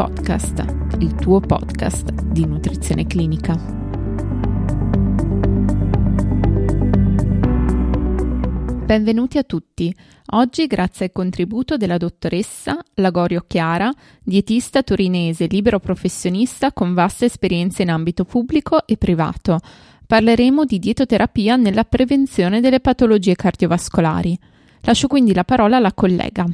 Podcast, il tuo podcast di nutrizione clinica. Benvenuti a tutti. Oggi, grazie al contributo della dottoressa Lagorio Chiara, dietista torinese libero professionista con vasta esperienza in ambito pubblico e privato, parleremo di dietoterapia nella prevenzione delle patologie cardiovascolari. Lascio quindi la parola alla collega.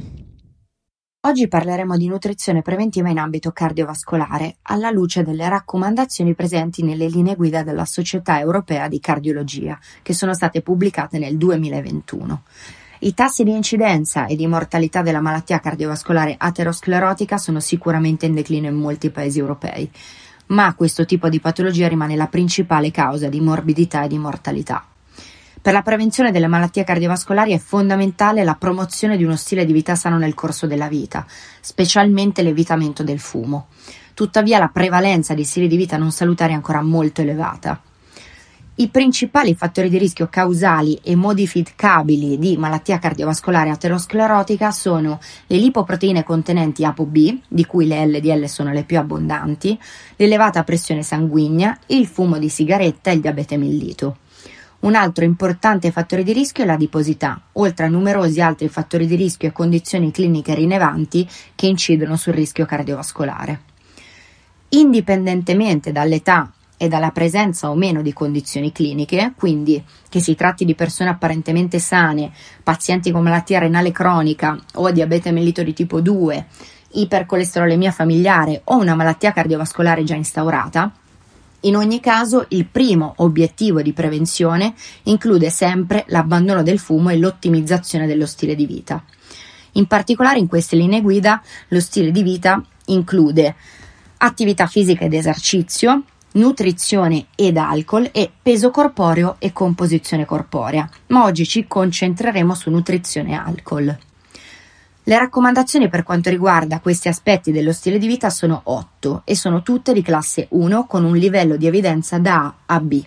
Oggi parleremo di nutrizione preventiva in ambito cardiovascolare, alla luce delle raccomandazioni presenti nelle linee guida della Società Europea di Cardiologia, che sono state pubblicate nel 2021. I tassi di incidenza e di mortalità della malattia cardiovascolare aterosclerotica sono sicuramente in declino in molti paesi europei, ma questo tipo di patologia rimane la principale causa di morbidità e di mortalità. Per la prevenzione delle malattie cardiovascolari è fondamentale la promozione di uno stile di vita sano nel corso della vita, specialmente l'evitamento del fumo. Tuttavia la prevalenza di stili di vita non salutari è ancora molto elevata. I principali fattori di rischio causali e modificabili di malattia cardiovascolare aterosclerotica sono le lipoproteine contenenti ApoB, di cui le LDL sono le più abbondanti, l'elevata pressione sanguigna, il fumo di sigaretta e il diabete mellito. Un altro importante fattore di rischio è l'adiposità, oltre a numerosi altri fattori di rischio e condizioni cliniche rilevanti che incidono sul rischio cardiovascolare. Indipendentemente dall'età e dalla presenza o meno di condizioni cliniche, quindi che si tratti di persone apparentemente sane, pazienti con malattia renale cronica o diabete mellito di tipo 2, ipercolesterolemia familiare o una malattia cardiovascolare già instaurata, in ogni caso, il primo obiettivo di prevenzione include sempre l'abbandono del fumo e l'ottimizzazione dello stile di vita. In particolare in queste linee guida lo stile di vita include attività fisica ed esercizio, nutrizione ed alcol e peso corporeo e composizione corporea, ma oggi ci concentreremo su nutrizione e alcol. Le raccomandazioni per quanto riguarda questi aspetti dello stile di vita sono 8 e sono tutte di classe 1 con un livello di evidenza da A a B.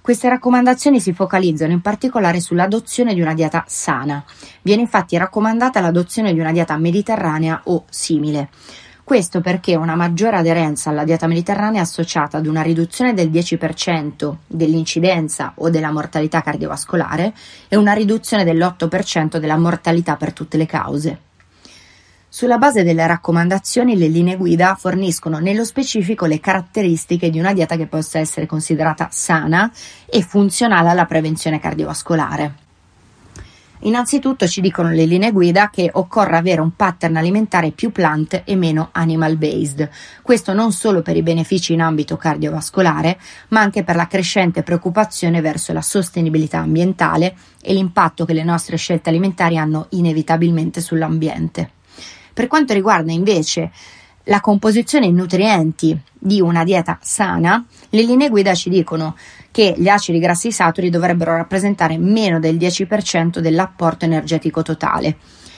Queste raccomandazioni si focalizzano in particolare sull'adozione di una dieta sana. Viene infatti raccomandata l'adozione di una dieta mediterranea o simile. Questo perché una maggiore aderenza alla dieta mediterranea associata ad una riduzione del 10% dell'incidenza o della mortalità cardiovascolare e una riduzione dell'8% della mortalità per tutte le cause. Sulla base delle raccomandazioni, le linee guida forniscono nello specifico le caratteristiche di una dieta che possa essere considerata sana e funzionale alla prevenzione cardiovascolare. Innanzitutto ci dicono le linee guida che occorre avere un pattern alimentare più plant e meno animal based. Questo non solo per i benefici in ambito cardiovascolare, ma anche per la crescente preoccupazione verso la sostenibilità ambientale e l'impatto che le nostre scelte alimentari hanno inevitabilmente sull'ambiente. Per quanto riguarda invece la composizione in nutrienti di una dieta sana, le linee guida ci dicono che gli acidi grassi saturi dovrebbero rappresentare meno del 10% dell'apporto energetico totale.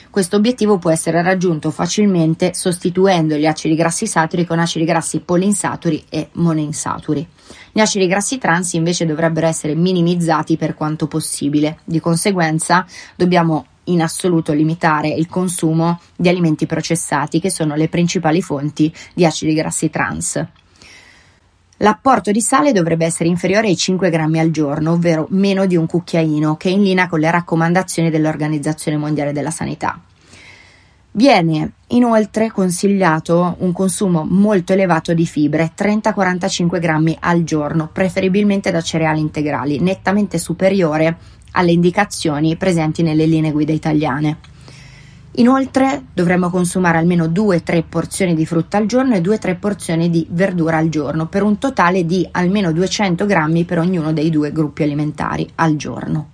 Questo obiettivo può essere raggiunto facilmente sostituendo gli acidi grassi saturi con acidi grassi polinsaturi e monoinsaturi. Gli acidi grassi trans invece dovrebbero essere minimizzati per quanto possibile. Di conseguenza dobbiamo in assoluto limitare il consumo di alimenti processati che sono le principali fonti di acidi grassi trans. L'apporto di sale dovrebbe essere inferiore ai 5 grammi al giorno, ovvero meno di un cucchiaino, che è in linea con le raccomandazioni dell'Organizzazione Mondiale della Sanità. Viene inoltre consigliato un consumo molto elevato di fibre, 30-45 grammi al giorno, preferibilmente da cereali integrali, nettamente superiore alle indicazioni presenti nelle linee guida italiane. Inoltre dovremmo consumare almeno 2-3 porzioni di frutta al giorno e 2-3 porzioni di verdura al giorno, per un totale di almeno 200 grammi per ognuno dei due gruppi alimentari al giorno.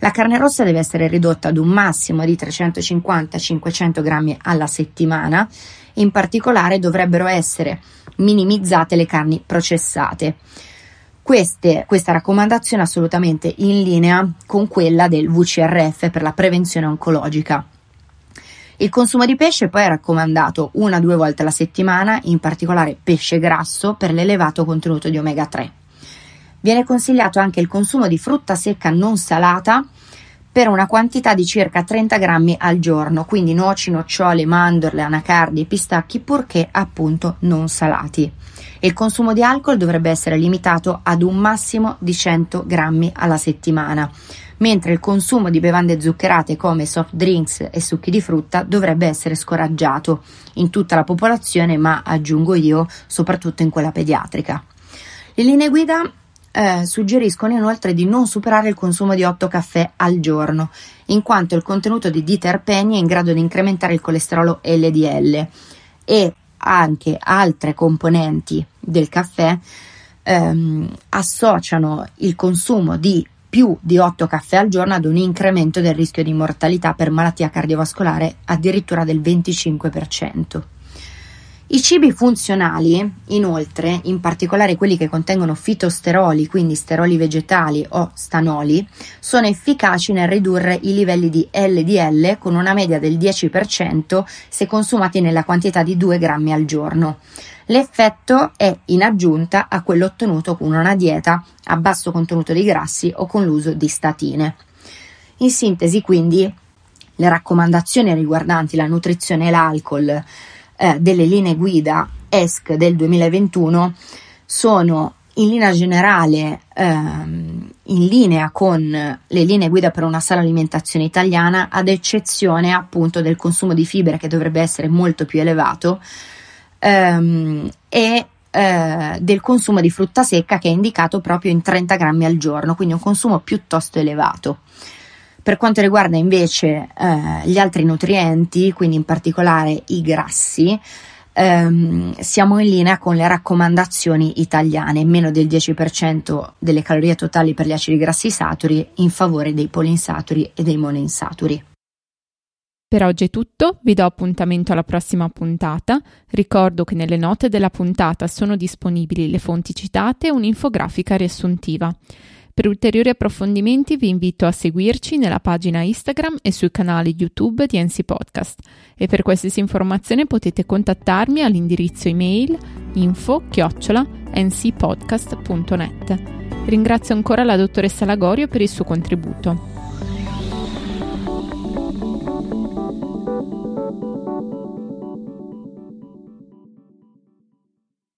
La carne rossa deve essere ridotta ad un massimo di 350-500 grammi alla settimana, in particolare dovrebbero essere minimizzate le carni processate. Queste, questa raccomandazione è assolutamente in linea con quella del VCRF per la prevenzione oncologica. Il consumo di pesce poi è raccomandato una o due volte alla settimana, in particolare pesce grasso per l'elevato contenuto di omega 3. Viene consigliato anche il consumo di frutta secca non salata per una quantità di circa 30 grammi al giorno, quindi noci, nocciole, mandorle, anacardi pistacchi, purché appunto non salati. Il consumo di alcol dovrebbe essere limitato ad un massimo di 100 grammi alla settimana, mentre il consumo di bevande zuccherate come soft drinks e succhi di frutta dovrebbe essere scoraggiato in tutta la popolazione, ma aggiungo io, soprattutto in quella pediatrica. Le linee guida eh, suggeriscono inoltre di non superare il consumo di 8 caffè al giorno, in quanto il contenuto di diterpeni è in grado di incrementare il colesterolo LDL e anche altre componenti del caffè ehm, associano il consumo di più di 8 caffè al giorno ad un incremento del rischio di mortalità per malattia cardiovascolare addirittura del 25%. I cibi funzionali, inoltre, in particolare quelli che contengono fitosteroli, quindi steroli vegetali o stanoli, sono efficaci nel ridurre i livelli di LDL con una media del 10% se consumati nella quantità di 2 grammi al giorno. L'effetto è in aggiunta a quello ottenuto con una dieta a basso contenuto di grassi o con l'uso di statine. In sintesi, quindi, le raccomandazioni riguardanti la nutrizione e l'alcol eh, delle linee guida ESC del 2021 sono in linea generale ehm, in linea con le linee guida per una sana alimentazione italiana, ad eccezione appunto del consumo di fibre che dovrebbe essere molto più elevato ehm, e eh, del consumo di frutta secca che è indicato proprio in 30 grammi al giorno, quindi un consumo piuttosto elevato. Per quanto riguarda invece eh, gli altri nutrienti, quindi in particolare i grassi, ehm, siamo in linea con le raccomandazioni italiane, meno del 10% delle calorie totali per gli acidi grassi saturi in favore dei polinsaturi e dei monoinsaturi. Per oggi è tutto, vi do appuntamento alla prossima puntata. Ricordo che nelle note della puntata sono disponibili le fonti citate e un'infografica riassuntiva. Per ulteriori approfondimenti vi invito a seguirci nella pagina Instagram e sui canali YouTube di NC Podcast e per qualsiasi informazione potete contattarmi all'indirizzo email info-ncpodcast.net. Ringrazio ancora la dottoressa Lagorio per il suo contributo.